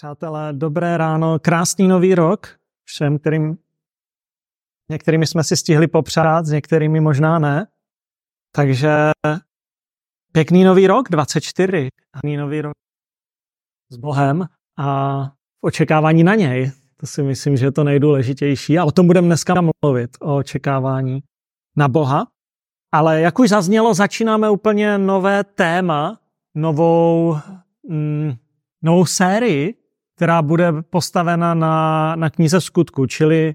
Přátelé, dobré ráno, krásný nový rok všem, kterým některými jsme si stihli popřát, s některými možná ne. Takže pěkný nový rok 24, pěkný nový rok s Bohem a v očekávání na něj. To si myslím, že je to nejdůležitější a o tom budeme dneska mluvit, o očekávání na Boha. Ale jak už zaznělo, začínáme úplně nové téma, novou, mm, novou sérii, která bude postavena na, na knize skutku, čili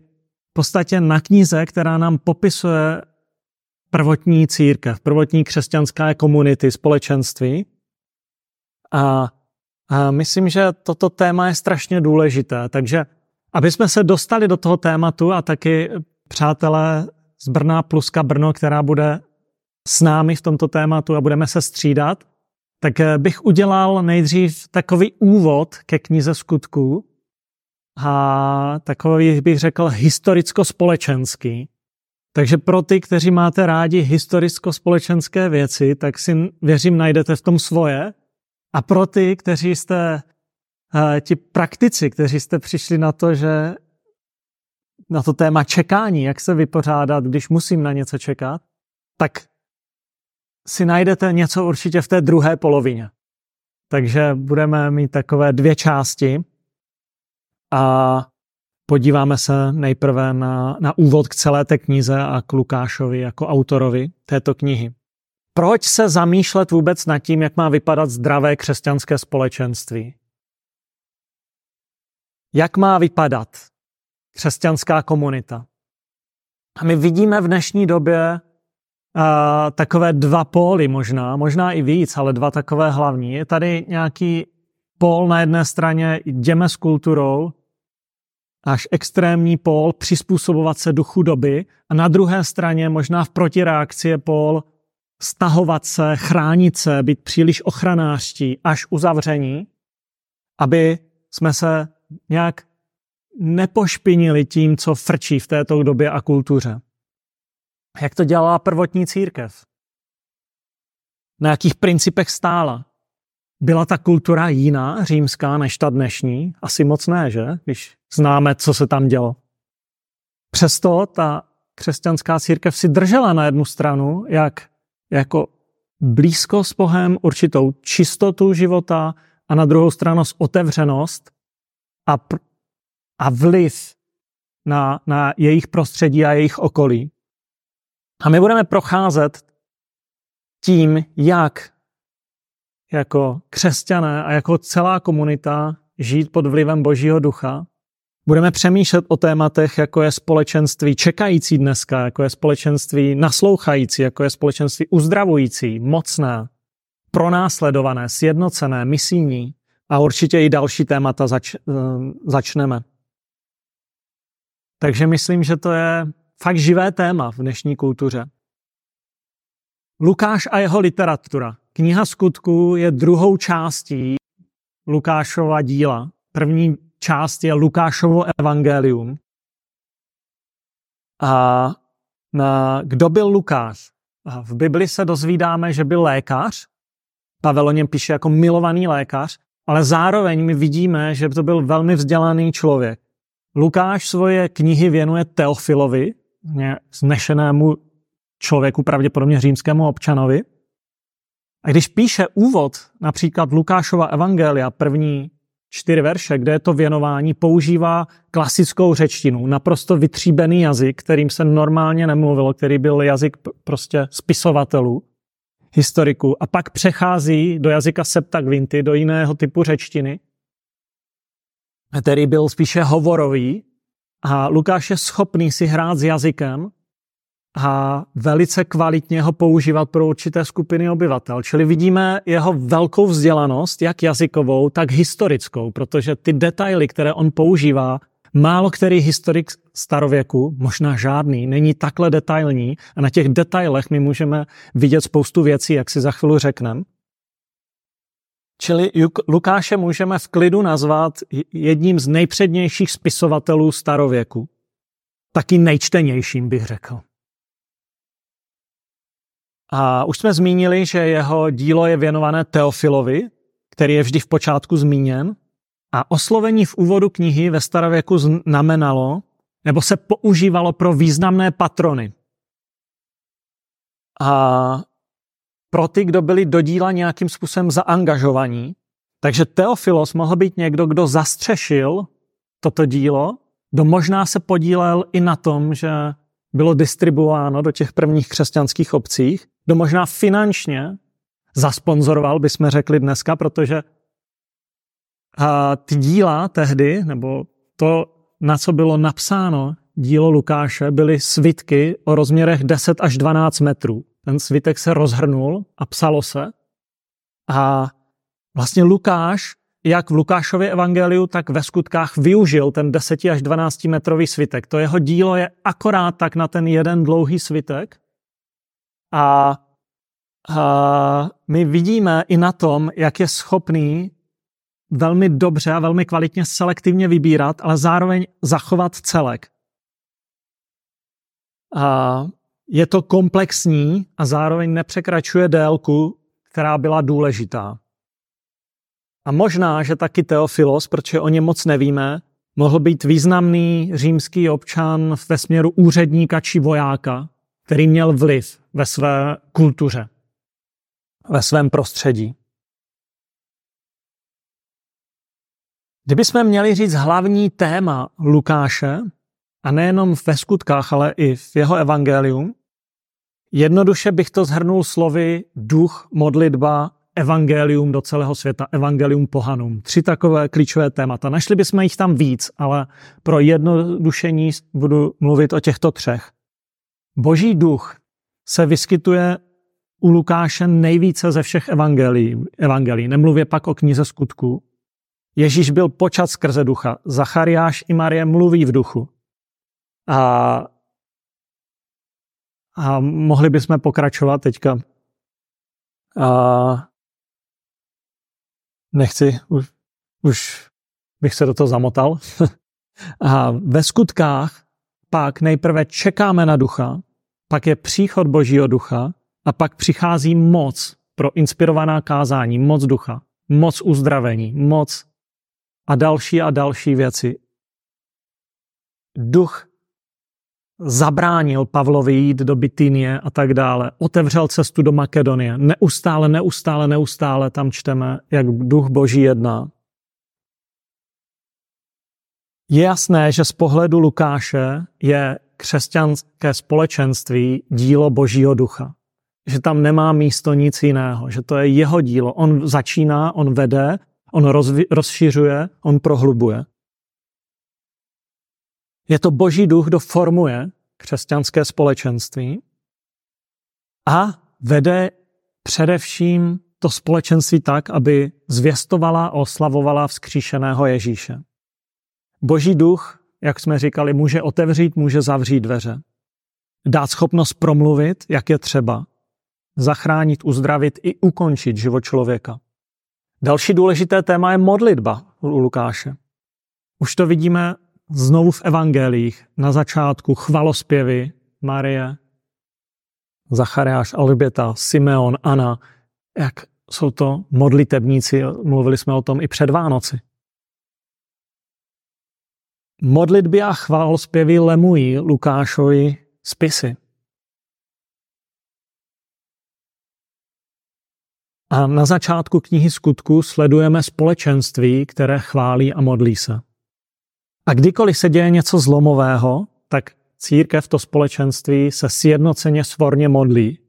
v podstatě na knize, která nám popisuje prvotní církev, prvotní křesťanské komunity, společenství. A, a myslím, že toto téma je strašně důležité, takže aby jsme se dostali do toho tématu a taky přátelé z Brna pluska Brno, která bude s námi v tomto tématu a budeme se střídat, tak eh, bych udělal nejdřív takový úvod ke knize skutků a takový bych řekl historicko-společenský. Takže pro ty, kteří máte rádi historicko-společenské věci, tak si věřím najdete v tom svoje. A pro ty, kteří jste uh, ti praktici, kteří jste přišli na to, že na to téma čekání, jak se vypořádat, když musím na něco čekat, tak si najdete něco určitě v té druhé polovině. Takže budeme mít takové dvě části a podíváme se nejprve na, na úvod k celé té knize a k Lukášovi jako autorovi této knihy. Proč se zamýšlet vůbec nad tím, jak má vypadat zdravé křesťanské společenství? Jak má vypadat křesťanská komunita? A my vidíme v dnešní době takové dva póly možná, možná i víc, ale dva takové hlavní. Je tady nějaký pól na jedné straně, jdeme s kulturou, až extrémní pól přizpůsobovat se duchu doby a na druhé straně možná v protireakci je pól stahovat se, chránit se, být příliš ochranářští až uzavření, aby jsme se nějak nepošpinili tím, co frčí v této době a kultuře. Jak to dělala prvotní církev? Na jakých principech stála? Byla ta kultura jiná, římská, než ta dnešní? Asi moc ne, že? Když známe, co se tam dělo. Přesto ta křesťanská církev si držela na jednu stranu, jak jako blízko s Bohem, určitou čistotu života a na druhou stranu otevřenost a, pr- a vliv na, na jejich prostředí a jejich okolí. A my budeme procházet tím, jak jako křesťané a jako celá komunita žít pod vlivem Božího ducha. Budeme přemýšlet o tématech, jako je společenství čekající dneska, jako je společenství naslouchající, jako je společenství uzdravující, mocné, pronásledované, sjednocené, misijní a určitě i další témata zač, eh, začneme. Takže myslím, že to je fakt živé téma v dnešní kultuře. Lukáš a jeho literatura. Kniha skutků je druhou částí Lukášova díla. První část je Lukášovo evangelium. A na, kdo byl Lukáš? A v Bibli se dozvídáme, že byl lékař. Pavel o něm píše jako milovaný lékař, ale zároveň my vidíme, že to byl velmi vzdělaný člověk. Lukáš svoje knihy věnuje Teofilovi, znešenému člověku, pravděpodobně římskému občanovi. A když píše úvod, například Lukášova evangelia, první čtyři verše, kde je to věnování, používá klasickou řečtinu, naprosto vytříbený jazyk, kterým se normálně nemluvilo, který byl jazyk prostě spisovatelů, historiků, a pak přechází do jazyka septagvinty, do jiného typu řečtiny, který byl spíše hovorový, a Lukáš je schopný si hrát s jazykem a velice kvalitně ho používat pro určité skupiny obyvatel. Čili vidíme jeho velkou vzdělanost, jak jazykovou, tak historickou, protože ty detaily, které on používá, málo který historik starověku, možná žádný, není takhle detailní a na těch detailech my můžeme vidět spoustu věcí, jak si za chvíli řekneme. Čili Lukáše můžeme v klidu nazvat jedním z nejpřednějších spisovatelů starověku. Taky nejčtenějším bych řekl. A už jsme zmínili, že jeho dílo je věnované Teofilovi, který je vždy v počátku zmíněn. A oslovení v úvodu knihy ve starověku znamenalo, nebo se používalo pro významné patrony. A pro ty, kdo byli do díla nějakým způsobem zaangažovaní. Takže Teofilos mohl být někdo, kdo zastřešil toto dílo, kdo možná se podílel i na tom, že bylo distribuováno do těch prvních křesťanských obcích, kdo možná finančně zasponzoroval, bychom řekli dneska, protože a ty díla tehdy, nebo to, na co bylo napsáno dílo Lukáše, byly svitky o rozměrech 10 až 12 metrů. Ten svitek se rozhrnul a psalo se. A vlastně Lukáš, jak v Lukášově evangeliu, tak ve skutkách využil ten 10 až 12 metrový svitek. To jeho dílo je akorát tak na ten jeden dlouhý svitek. A, a my vidíme i na tom, jak je schopný velmi dobře a velmi kvalitně selektivně vybírat, ale zároveň zachovat celek. A je to komplexní a zároveň nepřekračuje délku, která byla důležitá. A možná, že taky Teofilos, protože o něm moc nevíme, mohl být významný římský občan ve směru úředníka či vojáka, který měl vliv ve své kultuře, ve svém prostředí. Kdybychom měli říct hlavní téma Lukáše, a nejenom ve skutkách, ale i v jeho evangelium, jednoduše bych to zhrnul slovy duch, modlitba, evangelium do celého světa, evangelium pohanům. Tři takové klíčové témata. Našli bychom jich tam víc, ale pro jednodušení budu mluvit o těchto třech. Boží duch se vyskytuje u Lukáše nejvíce ze všech evangelií, evangelií. Nemluvě pak o knize skutků. Ježíš byl počat skrze ducha. Zachariáš i Marie mluví v duchu. A, a mohli bychom pokračovat teďka. A nechci, už, už bych se do toho zamotal. a ve skutkách pak nejprve čekáme na ducha, pak je příchod božího ducha a pak přichází moc pro inspirovaná kázání, moc ducha, moc uzdravení, moc a další a další věci. Duch zabránil Pavlovi jít do Bitynie a tak dále. Otevřel cestu do Makedonie. Neustále, neustále, neustále tam čteme, jak duch boží jedná. Je jasné, že z pohledu Lukáše je křesťanské společenství dílo božího ducha. Že tam nemá místo nic jiného, že to je jeho dílo. On začíná, on vede, on rozvi- rozšiřuje, on prohlubuje. Je to boží duch, kdo formuje křesťanské společenství a vede především to společenství tak, aby zvěstovala a oslavovala vzkříšeného Ježíše. Boží duch, jak jsme říkali, může otevřít, může zavřít dveře. Dát schopnost promluvit, jak je třeba. Zachránit, uzdravit i ukončit život člověka. Další důležité téma je modlitba u Lukáše. Už to vidíme znovu v evangelích, na začátku chvalospěvy Marie, Zachariáš, Alžběta, Simeon, Anna, jak jsou to modlitebníci, mluvili jsme o tom i před Vánoci. Modlitby a chválospěvy lemují Lukášovi spisy. A na začátku knihy skutku sledujeme společenství, které chválí a modlí se. A kdykoliv se děje něco zlomového, tak církev, to společenství se sjednoceně svorně modlí.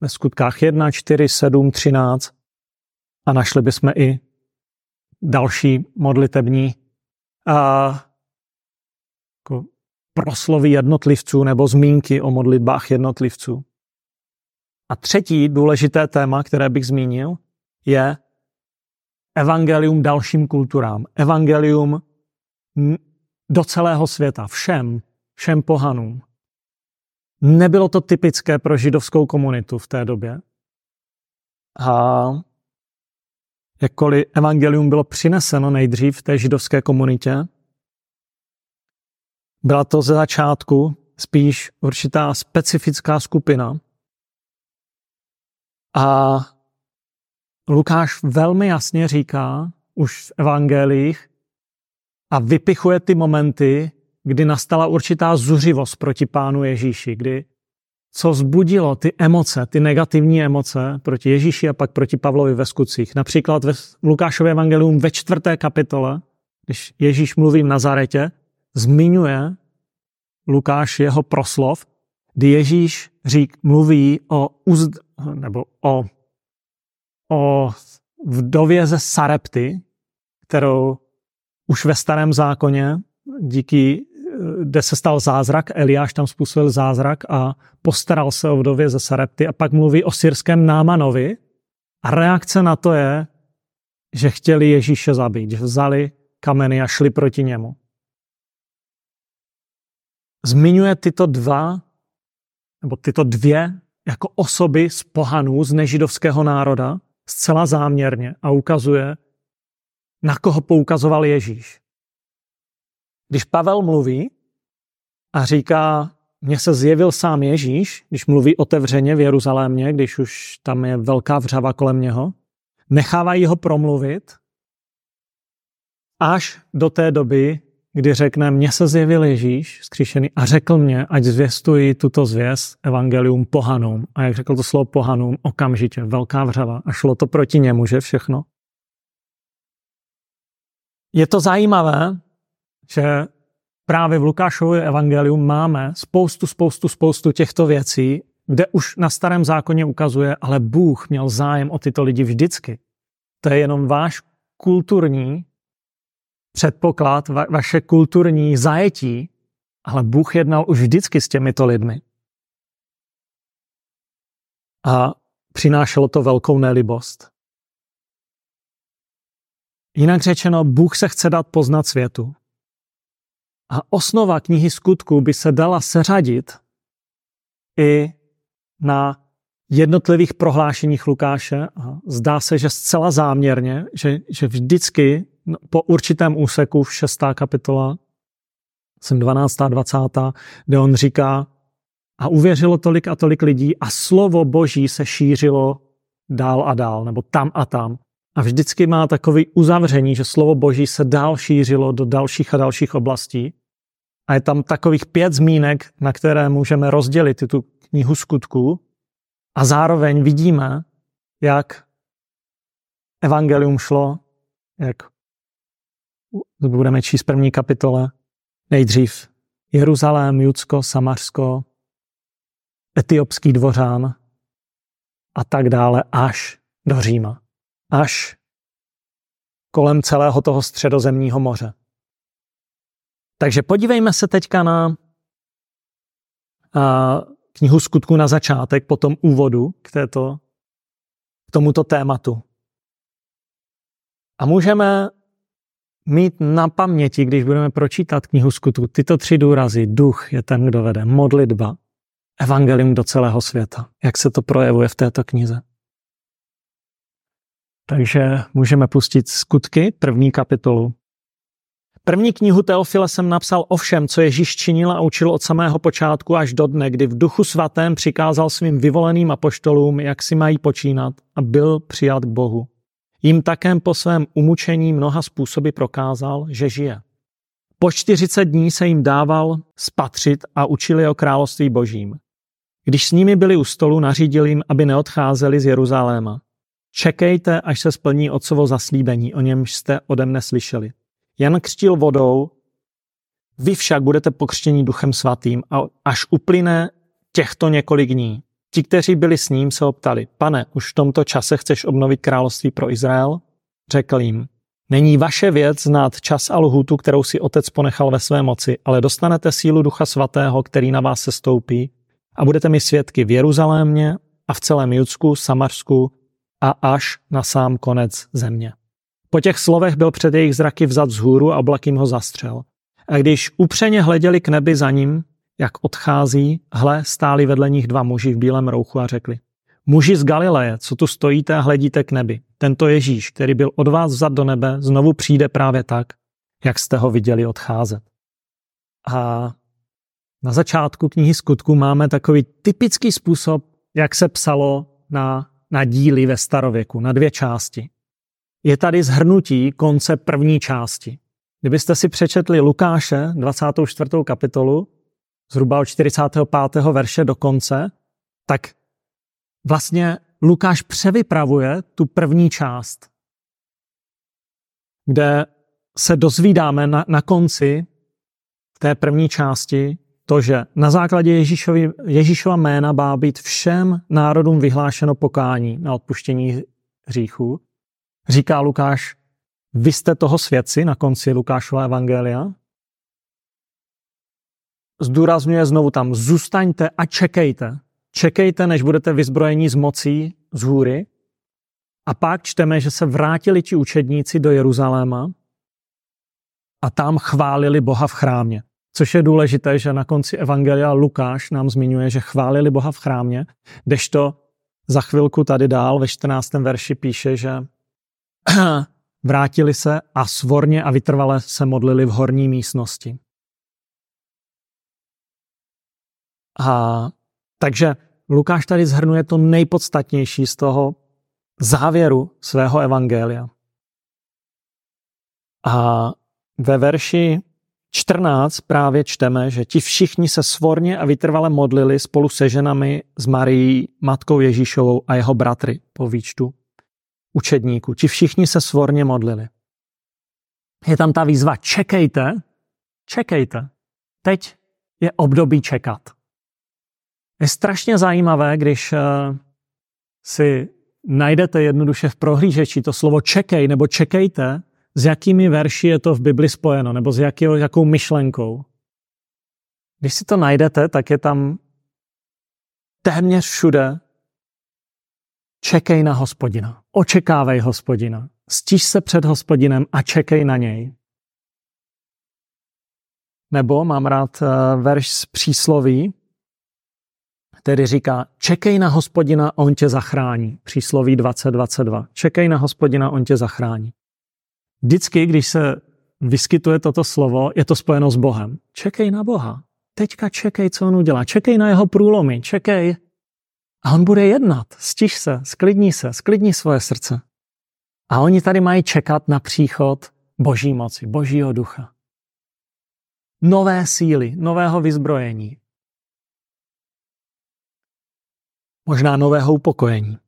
Ve skutkách 1, 4, 7, 13 a našli bychom i další modlitební a, jako proslovy jednotlivců nebo zmínky o modlitbách jednotlivců. A třetí důležité téma, které bych zmínil, je evangelium dalším kulturám. Evangelium do celého světa, všem, všem pohanům. Nebylo to typické pro židovskou komunitu v té době. A jakkoliv evangelium bylo přineseno nejdřív v té židovské komunitě, byla to ze začátku spíš určitá specifická skupina, a Lukáš velmi jasně říká už v evangelích, a vypichuje ty momenty, kdy nastala určitá zuřivost proti pánu Ježíši, kdy co zbudilo ty emoce, ty negativní emoce proti Ježíši a pak proti Pavlovi ve skutcích. Například ve Lukášově evangelium ve čtvrté kapitole, když Ježíš mluví v Nazaretě, zmiňuje Lukáš jeho proslov, kdy Ježíš řík, mluví o, uzd, nebo o, o vdově ze Sarepty, kterou už ve starém zákoně díky kde se stal zázrak, Eliáš tam způsobil zázrak a postaral se o vdově ze Sarepty a pak mluví o syrském Námanovi a reakce na to je, že chtěli Ježíše zabít, že vzali kameny a šli proti němu. Zmiňuje tyto dva, nebo tyto dvě jako osoby z pohanů, z nežidovského národa, zcela záměrně a ukazuje, na koho poukazoval Ježíš. Když Pavel mluví a říká, mně se zjevil sám Ježíš, když mluví otevřeně v Jeruzalémě, když už tam je velká vřava kolem něho, nechávají ho promluvit až do té doby, kdy řekne, mně se zjevil Ježíš zkříšený a řekl mě, ať zvěstuji tuto zvěst evangelium pohanům. A jak řekl to slovo pohanům, okamžitě, velká vřava. A šlo to proti němu, že všechno. Je to zajímavé, že právě v Lukášově evangeliu máme spoustu, spoustu, spoustu těchto věcí, kde už na starém zákoně ukazuje, ale Bůh měl zájem o tyto lidi vždycky. To je jenom váš kulturní předpoklad, va- vaše kulturní zajetí, ale Bůh jednal už vždycky s těmito lidmi. A přinášelo to velkou nelibost. Jinak řečeno, Bůh se chce dát poznat světu. A osnova knihy skutků by se dala seřadit i na jednotlivých prohlášeních Lukáše. A zdá se, že zcela záměrně, že, že vždycky po určitém úseku v 6. kapitola, jsem 12. a 20., kde on říká, a uvěřilo tolik a tolik lidí a slovo boží se šířilo dál a dál, nebo tam a tam. A vždycky má takový uzavření, že slovo boží se dál šířilo do dalších a dalších oblastí. A je tam takových pět zmínek, na které můžeme rozdělit tu knihu skutků. A zároveň vidíme, jak evangelium šlo, jak budeme číst první kapitole, nejdřív Jeruzalém, Judsko, Samařsko, etiopský dvořán a tak dále až do Říma. Až kolem celého toho středozemního moře. Takže podívejme se teďka na a, knihu skutku na začátek, po tom úvodu k, této, k tomuto tématu. A můžeme mít na paměti, když budeme pročítat knihu skutku, tyto tři důrazy. Duch je ten, kdo vede. Modlitba. Evangelium do celého světa. Jak se to projevuje v této knize. Takže můžeme pustit skutky, první kapitolu. První knihu Teofile jsem napsal o všem, co Ježíš činil a učil od samého počátku až do dne, kdy v duchu svatém přikázal svým vyvoleným apoštolům, jak si mají počínat a byl přijat k Bohu. Jím také po svém umučení mnoha způsoby prokázal, že žije. Po 40 dní se jim dával spatřit a učili o království božím. Když s nimi byli u stolu, nařídil jim, aby neodcházeli z Jeruzaléma. Čekejte, až se splní otcovo zaslíbení, o němž jste ode mne slyšeli. Jan křtil vodou, vy však budete pokřtěni duchem svatým a až uplyne těchto několik dní. Ti, kteří byli s ním, se optali, pane, už v tomto čase chceš obnovit království pro Izrael? Řekl jim, není vaše věc znát čas a lhůtu, kterou si otec ponechal ve své moci, ale dostanete sílu ducha svatého, který na vás se stoupí a budete mi svědky v Jeruzalémě a v celém Judsku, Samarsku a až na sám konec země. Po těch slovech byl před jejich zraky vzat vzhůru a oblak jim ho zastřel. A když upřeně hleděli k nebi za ním, jak odchází, hle, stáli vedle nich dva muži v bílém rouchu a řekli, muži z Galileje, co tu stojíte a hledíte k nebi, tento Ježíš, který byl od vás vzat do nebe, znovu přijde právě tak, jak jste ho viděli odcházet. A na začátku knihy skutku máme takový typický způsob, jak se psalo na, na díly ve starověku, na dvě části. Je tady zhrnutí konce první části. Kdybyste si přečetli Lukáše, 24. kapitolu, zhruba od 45. verše do konce, tak vlastně Lukáš převypravuje tu první část, kde se dozvídáme na, na konci té první části to, že na základě Ježíšovi, Ježíšova jména má být všem národům vyhlášeno pokání na odpuštění hříchů. Říká Lukáš, vy jste toho svědci na konci Lukášova evangelia. Zdůrazňuje znovu tam, zůstaňte a čekejte. Čekejte, než budete vyzbrojení z mocí z hůry. A pak čteme, že se vrátili ti učedníci do Jeruzaléma a tam chválili Boha v chrámě. Což je důležité, že na konci Evangelia Lukáš nám zmiňuje, že chválili Boha v chrámě, kdežto za chvilku tady dál ve 14. verši píše, že vrátili se a svorně a vytrvale se modlili v horní místnosti. A takže Lukáš tady zhrnuje to nejpodstatnější z toho závěru svého evangelia. A ve verši 14 právě čteme, že ti všichni se svorně a vytrvale modlili spolu se ženami s Marií, matkou Ježíšovou a jeho bratry po výčtu učedníků. Ti všichni se svorně modlili. Je tam ta výzva, čekejte, čekejte. Teď je období čekat. Je strašně zajímavé, když uh, si najdete jednoduše v prohlížeči to slovo čekej nebo čekejte, s jakými verši je to v Bibli spojeno, nebo s jaký, jakou myšlenkou. Když si to najdete, tak je tam téměř všude čekej na hospodina, očekávej hospodina, stiž se před hospodinem a čekej na něj. Nebo mám rád eh, verš z přísloví, který říká, čekej na hospodina, on tě zachrání. Přísloví 2022. Čekej na hospodina, on tě zachrání. Vždycky, když se vyskytuje toto slovo, je to spojeno s Bohem. Čekej na Boha. Teďka čekej, co on udělá. Čekej na jeho průlomy. Čekej. A on bude jednat. Stiž se, sklidní se, sklidní svoje srdce. A oni tady mají čekat na příchod boží moci, božího ducha. Nové síly, nového vyzbrojení. Možná nového upokojení.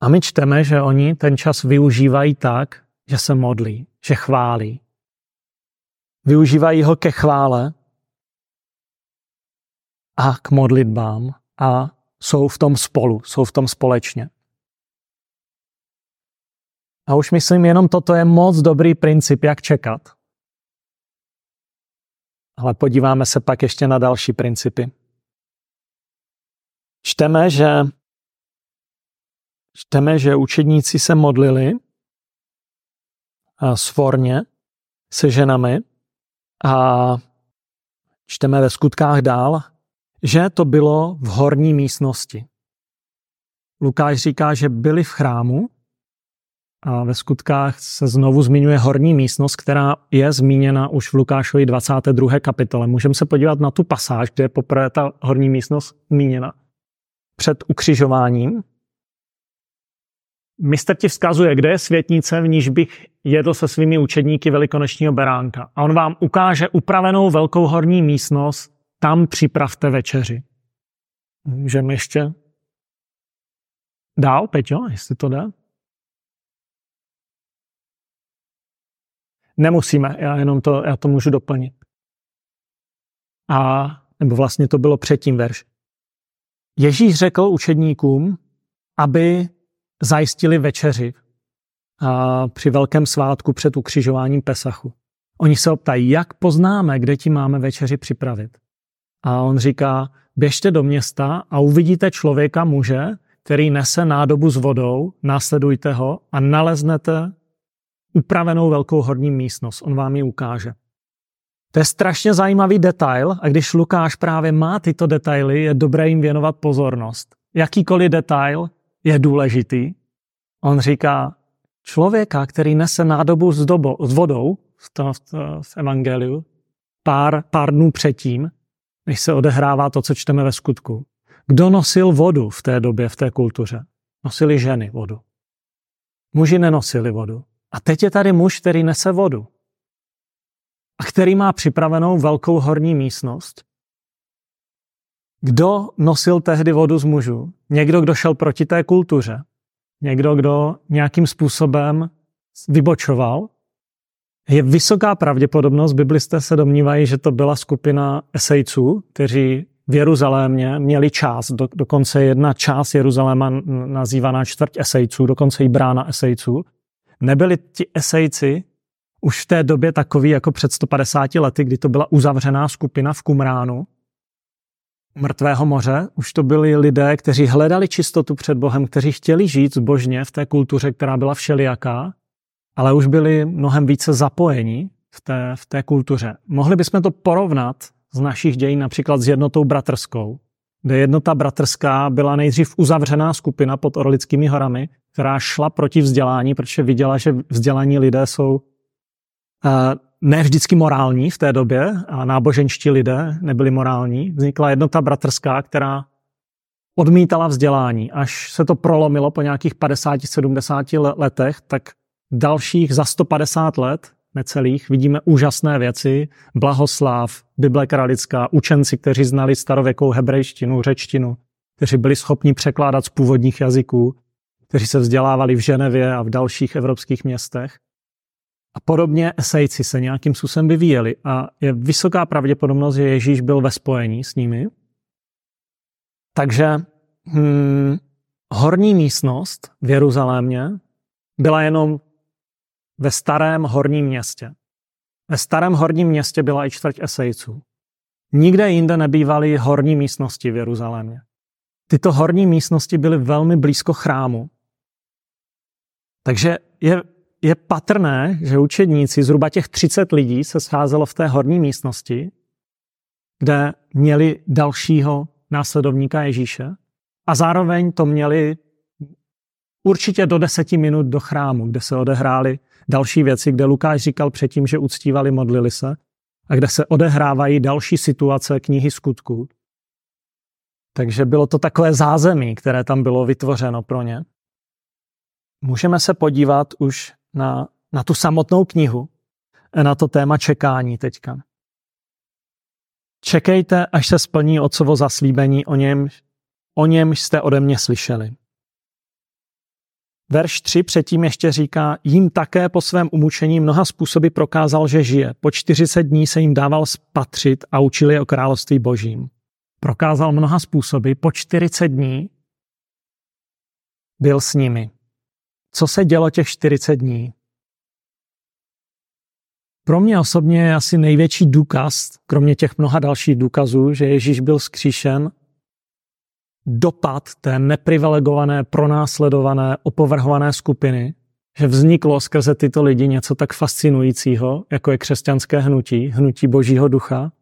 A my čteme, že oni ten čas využívají tak, že se modlí, že chválí. Využívají ho ke chvále a k modlitbám a jsou v tom spolu, jsou v tom společně. A už myslím, jenom toto je moc dobrý princip, jak čekat. Ale podíváme se pak ještě na další principy. Čteme, že čteme, že učedníci se modlili svorně se ženami a čteme ve skutkách dál, že to bylo v horní místnosti. Lukáš říká, že byli v chrámu a ve skutkách se znovu zmiňuje horní místnost, která je zmíněna už v Lukášovi 22. kapitole. Můžeme se podívat na tu pasáž, kde je poprvé ta horní místnost zmíněna. Před ukřižováním Mistr ti vzkazuje, kde je světnice, v níž bych jedl se svými učedníky velikonočního beránka. A on vám ukáže upravenou velkou horní místnost, tam připravte večeři. Můžeme ještě dál, Peťo, jestli to jde? Nemusíme, já jenom to, já to můžu doplnit. A, nebo vlastně to bylo předtím verš. Ježíš řekl učedníkům, aby zajistili večeři a při velkém svátku před ukřižováním Pesachu. Oni se optají, jak poznáme, kde ti máme večeři připravit. A on říká, běžte do města a uvidíte člověka muže, který nese nádobu s vodou, následujte ho a naleznete upravenou velkou horní místnost. On vám ji ukáže. To je strašně zajímavý detail a když Lukáš právě má tyto detaily, je dobré jim věnovat pozornost. Jakýkoliv detail je důležitý. On říká, člověka, který nese nádobu s, dobo, s vodou v, to, v, to, v evangeliu, pár, pár dnů předtím, než se odehrává to, co čteme ve skutku. Kdo nosil vodu v té době, v té kultuře? Nosili ženy vodu. Muži nenosili vodu. A teď je tady muž, který nese vodu. a který má připravenou velkou horní místnost. Kdo nosil tehdy vodu z mužů? Někdo, kdo šel proti té kultuře. Někdo, kdo nějakým způsobem vybočoval. Je vysoká pravděpodobnost, biblisté se domnívají, že to byla skupina esejců, kteří v Jeruzalémě měli část, do, dokonce jedna část Jeruzaléma nazývaná čtvrť esejců, dokonce i brána esejců. Nebyli ti esejci už v té době takový jako před 150 lety, kdy to byla uzavřená skupina v Kumránu, mrtvého moře. Už to byli lidé, kteří hledali čistotu před Bohem, kteří chtěli žít zbožně v té kultuře, která byla všelijaká, ale už byli mnohem více zapojeni v té, v té kultuře. Mohli bychom to porovnat z našich dějin například s jednotou bratrskou, kde jednota bratrská byla nejdřív uzavřená skupina pod Orlickými horami, která šla proti vzdělání, protože viděla, že vzdělaní lidé jsou eh, ne vždycky morální v té době a náboženští lidé nebyli morální. Vznikla jednota bratrská, která odmítala vzdělání. Až se to prolomilo po nějakých 50-70 letech, tak dalších za 150 let necelých vidíme úžasné věci, blahoslav, Bible kralická, učenci, kteří znali starověkou hebrejštinu, řečtinu, kteří byli schopni překládat z původních jazyků, kteří se vzdělávali v Ženevě a v dalších evropských městech. A podobně esejci se nějakým způsobem vyvíjeli a je vysoká pravděpodobnost, že Ježíš byl ve spojení s nimi. Takže hmm, horní místnost v Jeruzalémě byla jenom ve starém horním městě. Ve starém horním městě byla i čtvrť esejců. Nikde jinde nebývaly horní místnosti v Jeruzalémě. Tyto horní místnosti byly velmi blízko chrámu. Takže je je patrné, že učedníci, zhruba těch 30 lidí, se scházelo v té horní místnosti, kde měli dalšího následovníka Ježíše a zároveň to měli určitě do deseti minut do chrámu, kde se odehrály další věci, kde Lukáš říkal předtím, že uctívali, modlili se a kde se odehrávají další situace knihy skutků. Takže bylo to takové zázemí, které tam bylo vytvořeno pro ně. Můžeme se podívat už na, na tu samotnou knihu, na to téma čekání teďka. Čekejte, až se splní otcovo zaslíbení, o něm, o něm jste ode mě slyšeli. Verš 3 předtím ještě říká, jim také po svém umučení mnoha způsoby prokázal, že žije. Po 40 dní se jim dával spatřit a učil je o království božím. Prokázal mnoha způsoby, po 40 dní byl s nimi. Co se dělo těch 40 dní? Pro mě osobně je asi největší důkaz, kromě těch mnoha dalších důkazů, že Ježíš byl skříšen, dopad té neprivilegované, pronásledované, opovrhované skupiny, že vzniklo skrze tyto lidi něco tak fascinujícího, jako je křesťanské hnutí, hnutí božího ducha.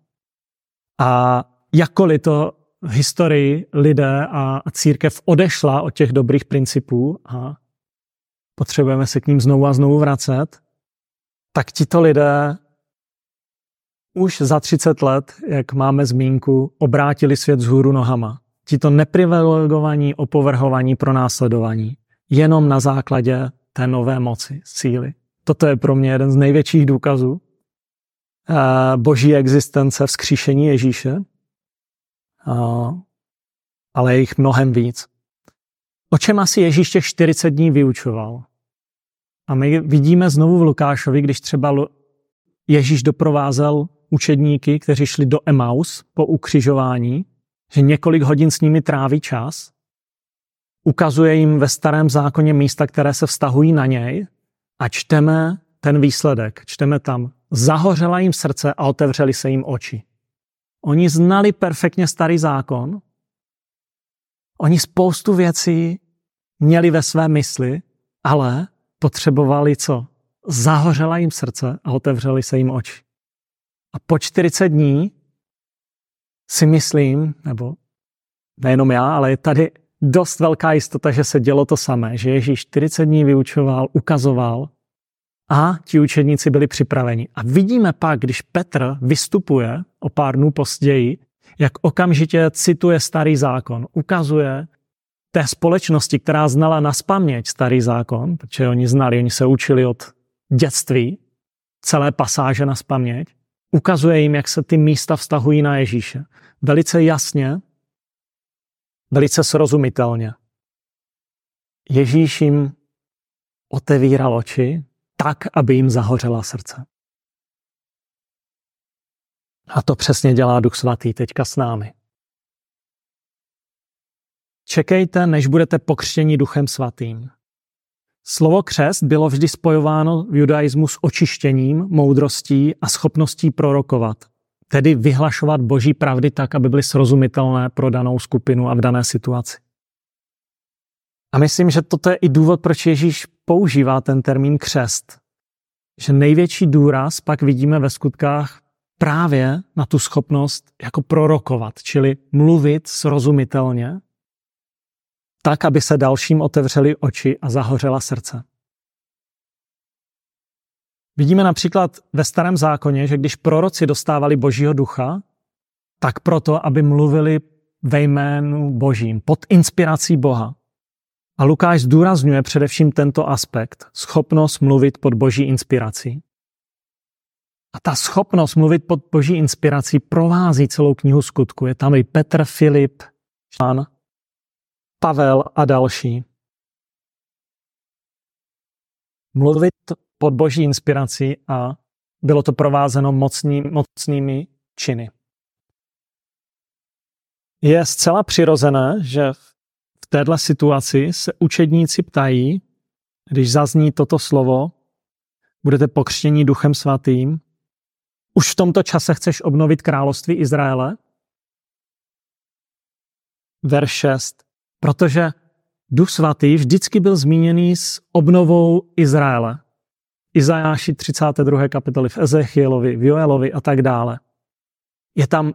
A jakkoliv to v historii lidé a církev odešla od těch dobrých principů a potřebujeme se k ním znovu a znovu vracet, tak tito lidé už za 30 let, jak máme zmínku, obrátili svět z hůru nohama. Tito neprivilegovaní, opovrhovaní, pronásledovaní. Jenom na základě té nové moci, síly. Toto je pro mě jeden z největších důkazů eh, boží existence vzkříšení Ježíše, ale je jich mnohem víc. O čem asi Ježíš těch 40 dní vyučoval? A my vidíme znovu v Lukášovi, když třeba Ježíš doprovázel učedníky, kteří šli do Emaus po ukřižování, že několik hodin s nimi tráví čas, ukazuje jim ve starém zákoně místa, které se vztahují na něj a čteme ten výsledek. Čteme tam, zahořela jim srdce a otevřeli se jim oči. Oni znali perfektně starý zákon, oni spoustu věcí měli ve své mysli, ale potřebovali co? Zahořela jim srdce a otevřeli se jim oči. A po 40 dní si myslím, nebo nejenom já, ale je tady dost velká jistota, že se dělo to samé, že Ježíš 40 dní vyučoval, ukazoval a ti učedníci byli připraveni. A vidíme pak, když Petr vystupuje o pár dnů později, jak okamžitě cituje starý zákon, ukazuje té společnosti, která znala na spaměť starý zákon, protože oni znali, oni se učili od dětství celé pasáže na spaměť, ukazuje jim, jak se ty místa vztahují na Ježíše. Velice jasně, velice srozumitelně. Ježíš jim otevíral oči tak, aby jim zahořela srdce. A to přesně dělá Duch Svatý teďka s námi. Čekejte, než budete pokřtěni Duchem Svatým. Slovo křest bylo vždy spojováno v judaismu s očištěním, moudrostí a schopností prorokovat, tedy vyhlašovat boží pravdy tak, aby byly srozumitelné pro danou skupinu a v dané situaci. A myslím, že toto je i důvod, proč Ježíš používá ten termín křest. Že největší důraz pak vidíme ve skutkách právě na tu schopnost jako prorokovat, čili mluvit srozumitelně tak, aby se dalším otevřely oči a zahořela srdce. Vidíme například ve starém zákoně, že když proroci dostávali božího ducha, tak proto, aby mluvili ve jménu božím, pod inspirací Boha. A Lukáš zdůrazňuje především tento aspekt, schopnost mluvit pod boží inspirací. A ta schopnost mluvit pod boží inspirací provází celou knihu skutku. Je tam i Petr, Filip, Šan, Pavel a další. Mluvit pod boží inspirací a bylo to provázeno mocný, mocnými činy. Je zcela přirozené, že v této situaci se učedníci ptají, když zazní toto slovo, budete pokřtění duchem svatým, už v tomto čase chceš obnovit království Izraele? Verš 6. Protože Duch Svatý vždycky byl zmíněný s obnovou Izraele. Izajáši 32. kapitoly v Ezechielovi, v Joelovi a tak dále. Je tam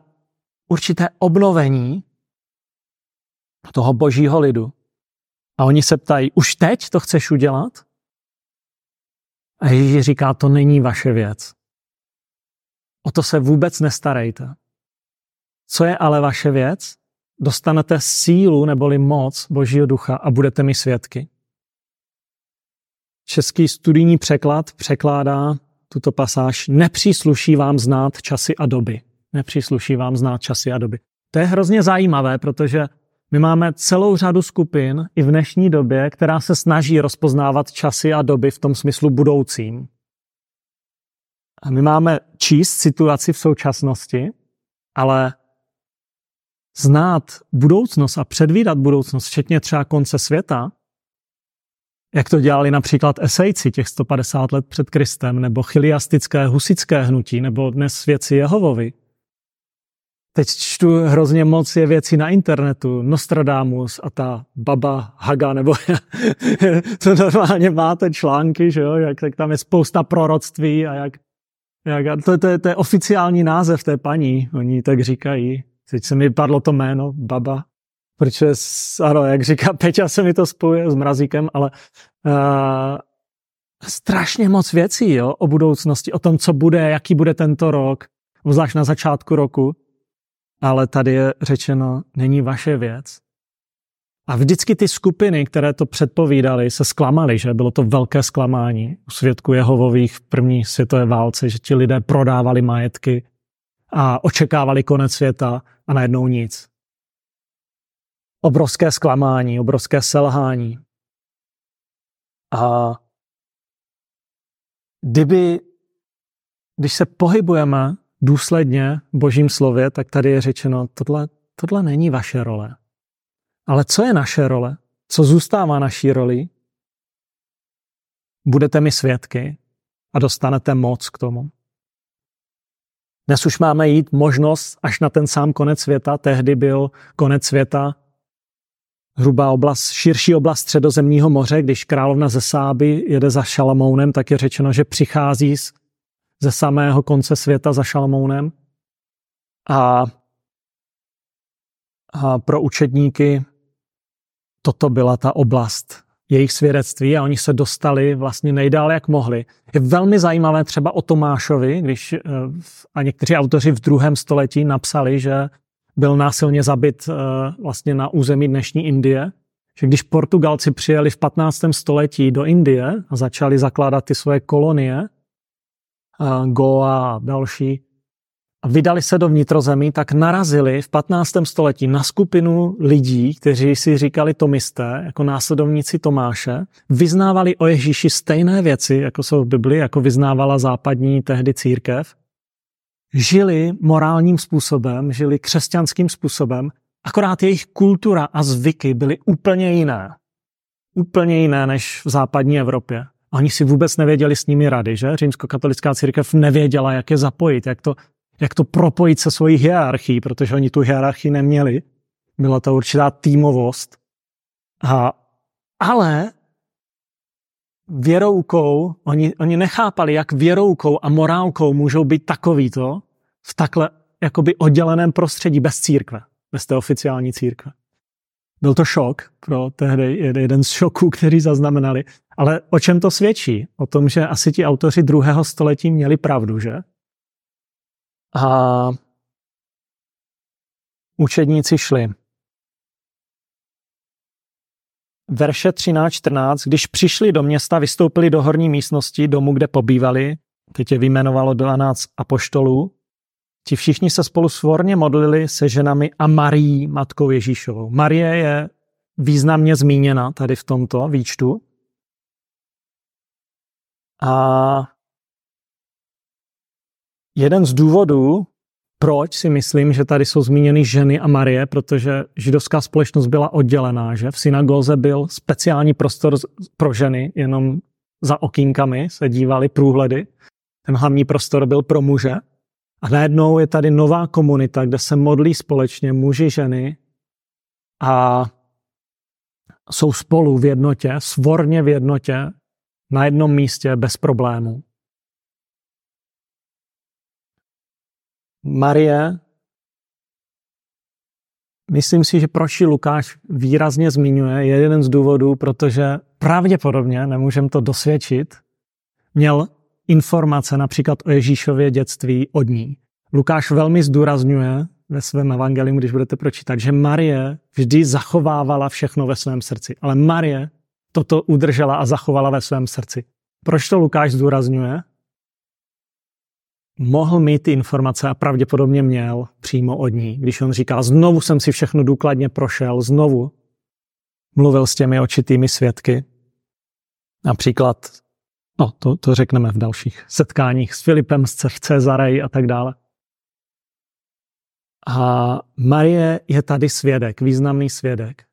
určité obnovení toho božího lidu. A oni se ptají, už teď to chceš udělat? A Ježíš říká, to není vaše věc. O to se vůbec nestarejte. Co je ale vaše věc? dostanete sílu neboli moc Božího ducha a budete mi svědky. Český studijní překlad překládá tuto pasáž nepřísluší vám znát časy a doby. Nepřísluší vám znát časy a doby. To je hrozně zajímavé, protože my máme celou řadu skupin i v dnešní době, která se snaží rozpoznávat časy a doby v tom smyslu budoucím. A my máme číst situaci v současnosti, ale znát budoucnost a předvídat budoucnost, včetně třeba konce světa, jak to dělali například esejci těch 150 let před Kristem, nebo chiliastické husické hnutí, nebo dnes svědci Jehovovi. Teď čtu hrozně moc je věcí na internetu, Nostradamus a ta baba Haga, nebo to normálně máte články, že jo, jak tak tam je spousta proroctví a jak, jak to, to, to je oficiální název té paní, oni tak říkají. Teď se mi padlo to jméno, baba, protože, ano, jak říká Peťa, se mi to spojuje s mrazíkem, ale uh, strašně moc věcí jo, o budoucnosti, o tom, co bude, jaký bude tento rok, zvlášť na začátku roku, ale tady je řečeno, není vaše věc. A vždycky ty skupiny, které to předpovídali, se zklamaly, že bylo to velké zklamání u svědků Jehovových v první světové válce, že ti lidé prodávali majetky a očekávali konec světa a najednou nic. Obrovské zklamání, obrovské selhání. A kdyby, když se pohybujeme důsledně v božím slově, tak tady je řečeno, tohle, tohle není vaše role. Ale co je naše role? Co zůstává naší roli? Budete mi svědky a dostanete moc k tomu. Dnes už máme jít možnost až na ten sám konec světa. Tehdy byl konec světa hruba oblast, širší oblast středozemního moře, když královna ze Sáby jede za Šalamounem, tak je řečeno, že přichází ze samého konce světa za Šalamounem. A, a pro učedníky toto byla ta oblast jejich svědectví a oni se dostali vlastně nejdál, jak mohli. Je velmi zajímavé třeba o Tomášovi, když eh, a někteří autoři v druhém století napsali, že byl násilně zabit eh, vlastně na území dnešní Indie, že když Portugalci přijeli v 15. století do Indie a začali zakládat ty svoje kolonie, eh, Goa a další, a vydali se do vnitrozemí, tak narazili v 15. století na skupinu lidí, kteří si říkali tomisté, jako následovníci Tomáše, vyznávali o Ježíši stejné věci, jako jsou v Bibli, jako vyznávala západní tehdy církev, žili morálním způsobem, žili křesťanským způsobem, akorát jejich kultura a zvyky byly úplně jiné. Úplně jiné než v západní Evropě. Oni si vůbec nevěděli s nimi rady, že? Římskokatolická církev nevěděla, jak je zapojit, jak to jak to propojit se svojí hierarchií, protože oni tu hierarchii neměli. Byla to určitá týmovost. A, ale věroukou, oni, oni nechápali, jak věroukou a morálkou můžou být takovýto v takhle jakoby odděleném prostředí bez církve, bez té oficiální církve. Byl to šok pro tehdy jeden z šoků, který zaznamenali. Ale o čem to svědčí? O tom, že asi ti autoři druhého století měli pravdu, že? A učedníci šli. Verše 13-14, když přišli do města, vystoupili do horní místnosti domu, kde pobývali, teď je vyjmenovalo 12 apoštolů, ti všichni se spolu svorně modlili se ženami a Marií, matkou Ježíšovou. Marie je významně zmíněna tady v tomto výčtu. A jeden z důvodů, proč si myslím, že tady jsou zmíněny ženy a Marie, protože židovská společnost byla oddělená, že v synagoze byl speciální prostor pro ženy, jenom za okýnkami se dívali průhledy. Ten hlavní prostor byl pro muže. A najednou je tady nová komunita, kde se modlí společně muži, ženy a jsou spolu v jednotě, svorně v jednotě, na jednom místě bez problémů. Marie, myslím si, že proč Lukáš výrazně zmiňuje, je jeden z důvodů, protože pravděpodobně, nemůžeme to dosvědčit, měl informace například o Ježíšově dětství od ní. Lukáš velmi zdůrazňuje ve svém evangeliu, když budete pročítat, že Marie vždy zachovávala všechno ve svém srdci. Ale Marie toto udržela a zachovala ve svém srdci. Proč to Lukáš zdůrazňuje? Mohl mít ty informace a pravděpodobně měl přímo od ní. Když on říká, znovu jsem si všechno důkladně prošel, znovu mluvil s těmi očitými svědky. Například, no to, to řekneme v dalších setkáních s Filipem, s Cezarej a tak dále. A Marie je tady svědek, významný svědek.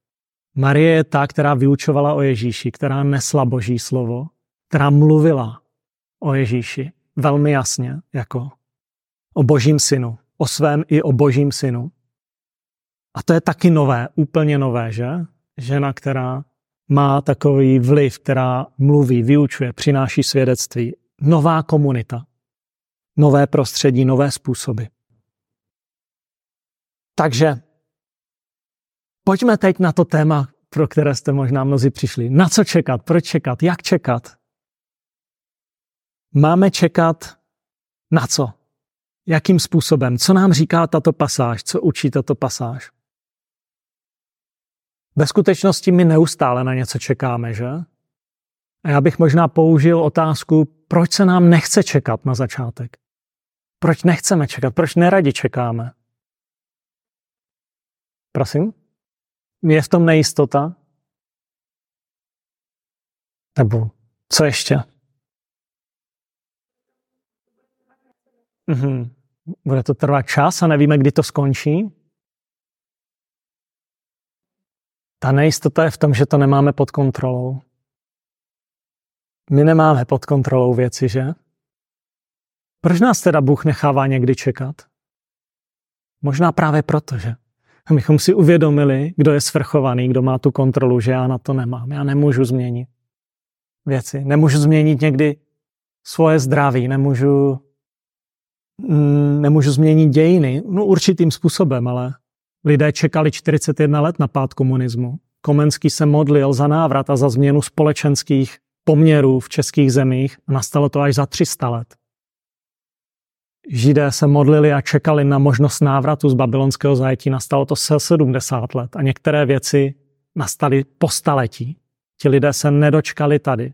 Marie je ta, která vyučovala o Ježíši, která nesla Boží slovo, která mluvila o Ježíši velmi jasně, jako o božím synu, o svém i o božím synu. A to je taky nové, úplně nové, že? Žena, která má takový vliv, která mluví, vyučuje, přináší svědectví. Nová komunita, nové prostředí, nové způsoby. Takže pojďme teď na to téma, pro které jste možná mnozí přišli. Na co čekat, proč čekat, jak čekat? Máme čekat na co? Jakým způsobem? Co nám říká tato pasáž? Co učí tato pasáž? Ve skutečnosti my neustále na něco čekáme, že? A já bych možná použil otázku, proč se nám nechce čekat na začátek? Proč nechceme čekat? Proč neradi čekáme? Prosím? Je v tom nejistota? Nebo co ještě? Mm-hmm. Bude to trvat čas a nevíme, kdy to skončí. Ta nejistota je v tom, že to nemáme pod kontrolou. My nemáme pod kontrolou věci, že? Proč nás teda Bůh nechává někdy čekat? Možná právě proto, že? Abychom si uvědomili, kdo je svrchovaný, kdo má tu kontrolu, že já na to nemám. Já nemůžu změnit věci. Nemůžu změnit někdy svoje zdraví, nemůžu nemůžu změnit dějiny, no určitým způsobem, ale lidé čekali 41 let na pád komunismu. Komenský se modlil za návrat a za změnu společenských poměrů v českých zemích a nastalo to až za 300 let. Židé se modlili a čekali na možnost návratu z babylonského zajetí. Nastalo to se 70 let a některé věci nastaly po staletí. Ti lidé se nedočkali tady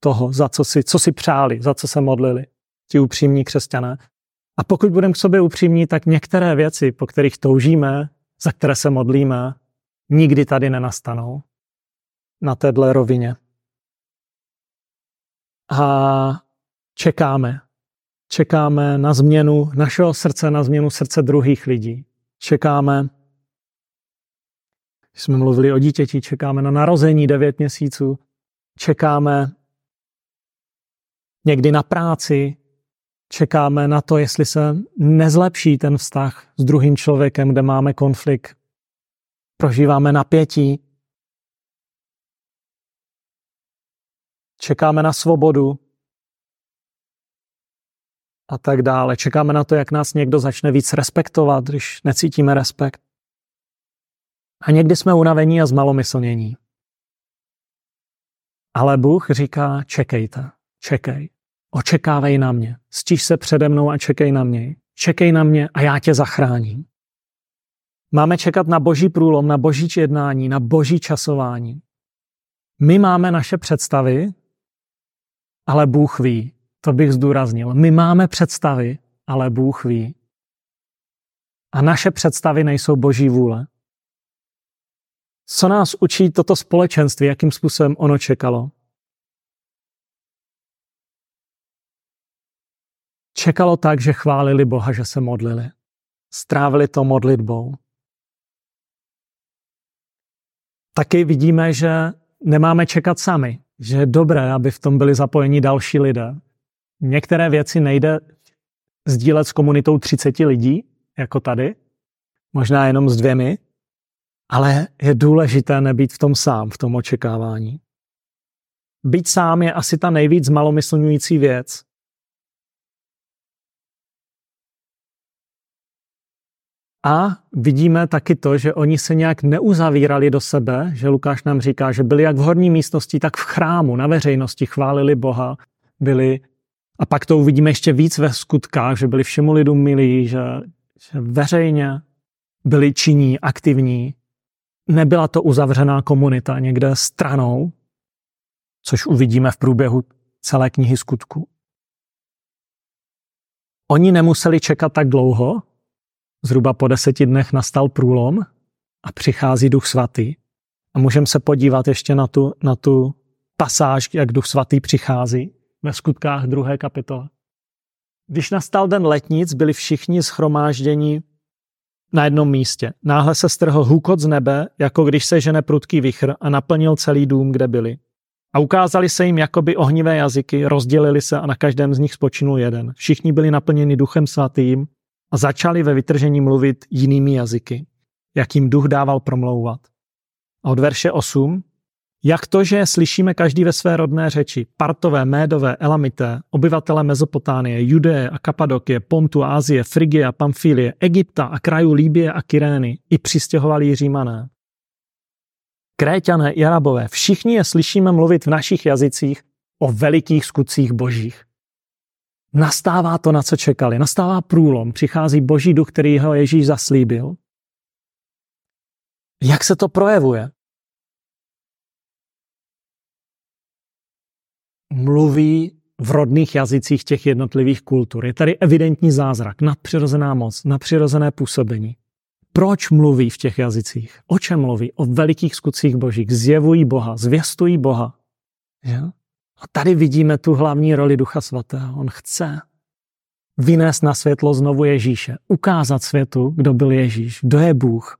toho, za co si, co si přáli, za co se modlili. Ti upřímní křesťané. A pokud budeme k sobě upřímní, tak některé věci, po kterých toužíme, za které se modlíme, nikdy tady nenastanou na téhle rovině. A čekáme. Čekáme na změnu našeho srdce, na změnu srdce druhých lidí. Čekáme, když jsme mluvili o dítěti, čekáme na narození 9 měsíců, čekáme někdy na práci, čekáme na to, jestli se nezlepší ten vztah s druhým člověkem, kde máme konflikt. Prožíváme napětí. Čekáme na svobodu a tak dále. Čekáme na to, jak nás někdo začne víc respektovat, když necítíme respekt. A někdy jsme unavení a zmalomyslnění. Ale Bůh říká, čekejte, čekej. Očekávej na mě. Stíž se přede mnou a čekej na mě. Čekej na mě a já tě zachráním. Máme čekat na boží průlom, na boží jednání, na boží časování. My máme naše představy, ale Bůh ví. To bych zdůraznil. My máme představy, ale Bůh ví. A naše představy nejsou boží vůle. Co nás učí toto společenství, jakým způsobem ono čekalo? Čekalo tak, že chválili Boha, že se modlili. Strávili to modlitbou. Taky vidíme, že nemáme čekat sami, že je dobré, aby v tom byli zapojeni další lidé. Některé věci nejde sdílet s komunitou 30 lidí, jako tady, možná jenom s dvěmi, ale je důležité nebýt v tom sám, v tom očekávání. Být sám je asi ta nejvíc malomyslňující věc, A vidíme taky to, že oni se nějak neuzavírali do sebe, že Lukáš nám říká, že byli jak v horní místnosti, tak v chrámu, na veřejnosti, chválili Boha, byli a pak to uvidíme ještě víc ve skutkách, že byli všemu lidu milí, že, že veřejně byli činní, aktivní. Nebyla to uzavřená komunita někde stranou, což uvidíme v průběhu celé knihy skutku. Oni nemuseli čekat tak dlouho, Zhruba po deseti dnech nastal průlom a přichází Duch Svatý. A můžeme se podívat ještě na tu, na tu pasáž, jak Duch Svatý přichází ve skutkách druhé kapitole. Když nastal den letnic, byli všichni schromážděni na jednom místě. Náhle se strhl hůkot z nebe, jako když se žene prudký vichr a naplnil celý dům, kde byli. A ukázali se jim jakoby ohnivé jazyky, rozdělili se a na každém z nich spočinul jeden. Všichni byli naplněni duchem svatým a začali ve vytržení mluvit jinými jazyky, jak jim duch dával promlouvat. A od verše 8. Jak to, že slyšíme každý ve své rodné řeči, partové, médové, elamité, obyvatele Mezopotánie, Judeje a Kapadokie, Pontu, Ázie, Frigie a Pamfílie, Egypta a krajů Líbie a Kyrény, i přistěhovali římané. Kréťané i Arabové, všichni je slyšíme mluvit v našich jazycích o velikých skutcích božích. Nastává to, na co čekali. Nastává průlom. Přichází boží duch, který ho Ježíš zaslíbil. Jak se to projevuje? Mluví v rodných jazycích těch jednotlivých kultur. Je tady evidentní zázrak, nadpřirozená moc, nadpřirozené působení. Proč mluví v těch jazycích? O čem mluví? O velikých skutcích božích. Zjevují Boha, zvěstují Boha. Že? A tady vidíme tu hlavní roli Ducha Svatého. On chce vynést na světlo znovu Ježíše, ukázat světu, kdo byl Ježíš, kdo je Bůh.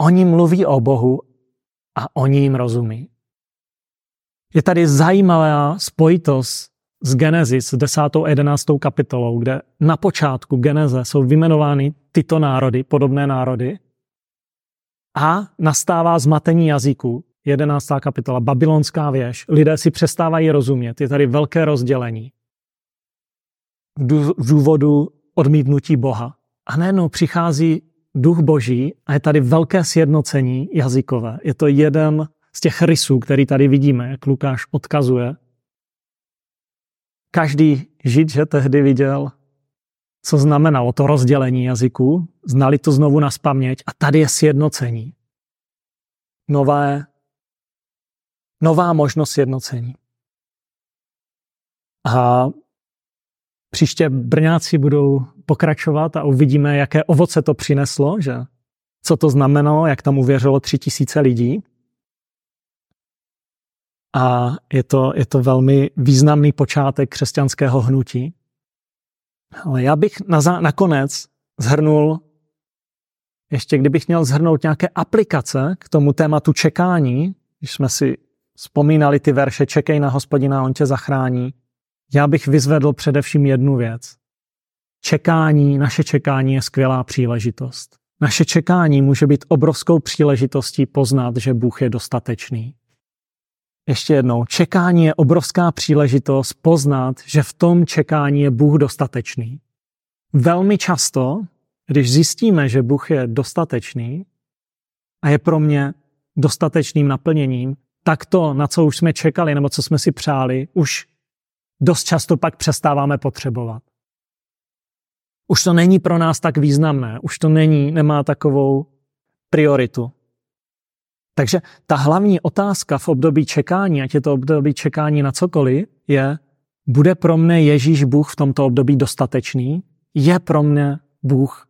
Oni mluví o Bohu a oni jim rozumí. Je tady zajímavá spojitost z Genesis 10. a 11. kapitolou, kde na počátku Geneze jsou vymenovány tyto národy, podobné národy, a nastává zmatení jazyků, 11. kapitola, babylonská věž. Lidé si přestávají rozumět. Je tady velké rozdělení. V důvodu odmítnutí Boha. A najednou přichází duch boží a je tady velké sjednocení jazykové. Je to jeden z těch rysů, který tady vidíme, jak Lukáš odkazuje. Každý žid, že tehdy viděl, co znamenalo to rozdělení jazyků, znali to znovu na spaměť a tady je sjednocení. Nové nová možnost jednocení. A příště Brňáci budou pokračovat a uvidíme, jaké ovoce to přineslo, že co to znamenalo, jak tam uvěřilo tři tisíce lidí. A je to, je to velmi významný počátek křesťanského hnutí. Ale já bych na, nakonec zhrnul, ještě kdybych měl zhrnout nějaké aplikace k tomu tématu čekání, když jsme si vzpomínali ty verše Čekej na hospodina, on tě zachrání, já bych vyzvedl především jednu věc. Čekání, naše čekání je skvělá příležitost. Naše čekání může být obrovskou příležitostí poznat, že Bůh je dostatečný. Ještě jednou, čekání je obrovská příležitost poznat, že v tom čekání je Bůh dostatečný. Velmi často, když zjistíme, že Bůh je dostatečný a je pro mě dostatečným naplněním, tak to, na co už jsme čekali nebo co jsme si přáli, už dost často pak přestáváme potřebovat. Už to není pro nás tak významné, už to není, nemá takovou prioritu. Takže ta hlavní otázka v období čekání, ať je to období čekání na cokoliv, je, bude pro mne Ježíš Bůh v tomto období dostatečný? Je pro mne Bůh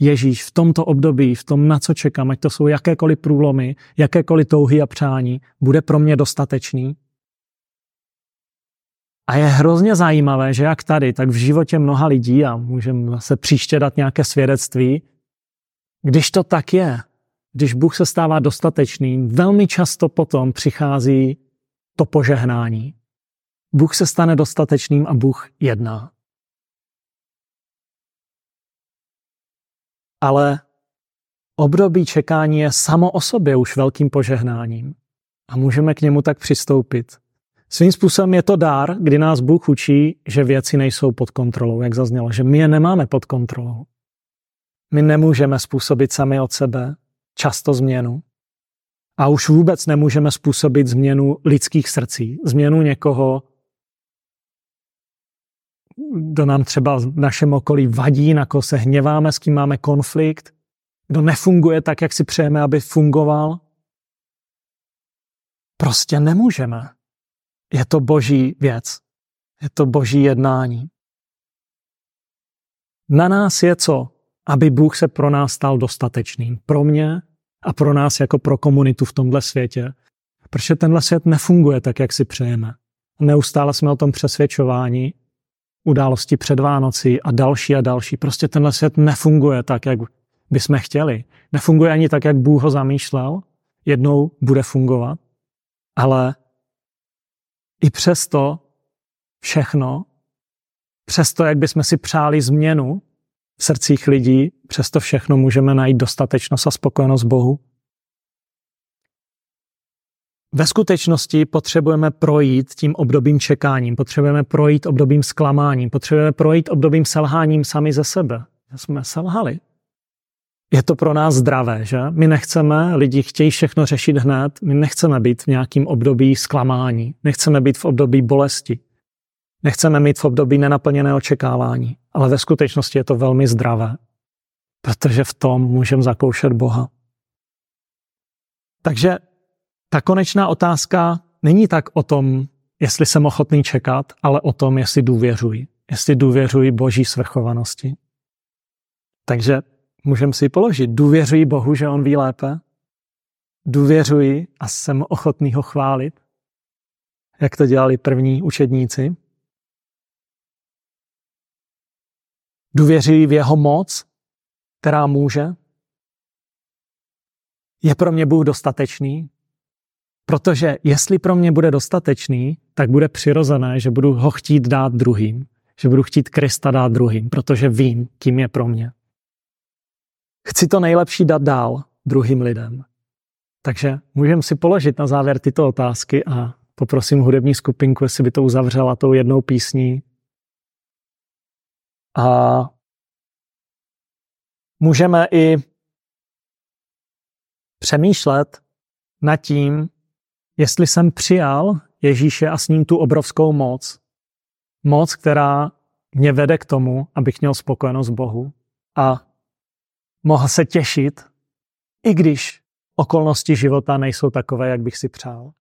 Ježíš v tomto období, v tom, na co čekám, ať to jsou jakékoliv průlomy, jakékoliv touhy a přání, bude pro mě dostatečný? A je hrozně zajímavé, že jak tady, tak v životě mnoha lidí, a můžeme se příště dát nějaké svědectví, když to tak je, když Bůh se stává dostatečným, velmi často potom přichází to požehnání. Bůh se stane dostatečným a Bůh jedná. Ale období čekání je samo o sobě už velkým požehnáním a můžeme k němu tak přistoupit. Svým způsobem je to dár, kdy nás Bůh učí, že věci nejsou pod kontrolou, jak zaznělo, že my je nemáme pod kontrolou. My nemůžeme způsobit sami od sebe často změnu. A už vůbec nemůžeme způsobit změnu lidských srdcí, změnu někoho, kdo nám třeba v našem okolí vadí, na koho se hněváme, s kým máme konflikt, kdo nefunguje tak, jak si přejeme, aby fungoval. Prostě nemůžeme. Je to boží věc. Je to boží jednání. Na nás je co? Aby Bůh se pro nás stal dostatečným. Pro mě a pro nás jako pro komunitu v tomhle světě. Protože tenhle svět nefunguje tak, jak si přejeme. Neustále jsme o tom přesvědčováni, události před Vánocí a další a další. Prostě tenhle svět nefunguje tak, jak bychom chtěli. Nefunguje ani tak, jak Bůh ho zamýšlel. Jednou bude fungovat. Ale i přesto všechno, přesto, jak bychom si přáli změnu v srdcích lidí, přesto všechno můžeme najít dostatečnost a spokojenost Bohu. Ve skutečnosti potřebujeme projít tím obdobím čekáním, potřebujeme projít obdobím zklamáním, potřebujeme projít obdobím selháním sami ze sebe. Jsme selhali. Je to pro nás zdravé, že? My nechceme, lidi chtějí všechno řešit hned, my nechceme být v nějakém období zklamání, nechceme být v období bolesti, nechceme mít v období nenaplněné očekávání, ale ve skutečnosti je to velmi zdravé, protože v tom můžeme zakoušet Boha. Takže ta konečná otázka není tak o tom, jestli jsem ochotný čekat, ale o tom, jestli důvěřuji. Jestli důvěřuji Boží svrchovanosti. Takže můžeme si položit, důvěřuji Bohu, že On ví lépe? Důvěřuji a jsem ochotný ho chválit? Jak to dělali první učedníci? Důvěřuji v jeho moc, která může? Je pro mě Bůh dostatečný? Protože jestli pro mě bude dostatečný, tak bude přirozené, že budu ho chtít dát druhým. Že budu chtít Krista dát druhým, protože vím, kým je pro mě. Chci to nejlepší dát dál druhým lidem. Takže můžeme si položit na závěr tyto otázky a poprosím hudební skupinku, jestli by to uzavřela tou jednou písní. A můžeme i přemýšlet nad tím, jestli jsem přijal Ježíše a s ním tu obrovskou moc, moc, která mě vede k tomu, abych měl spokojenost Bohu a mohl se těšit, i když okolnosti života nejsou takové, jak bych si přál.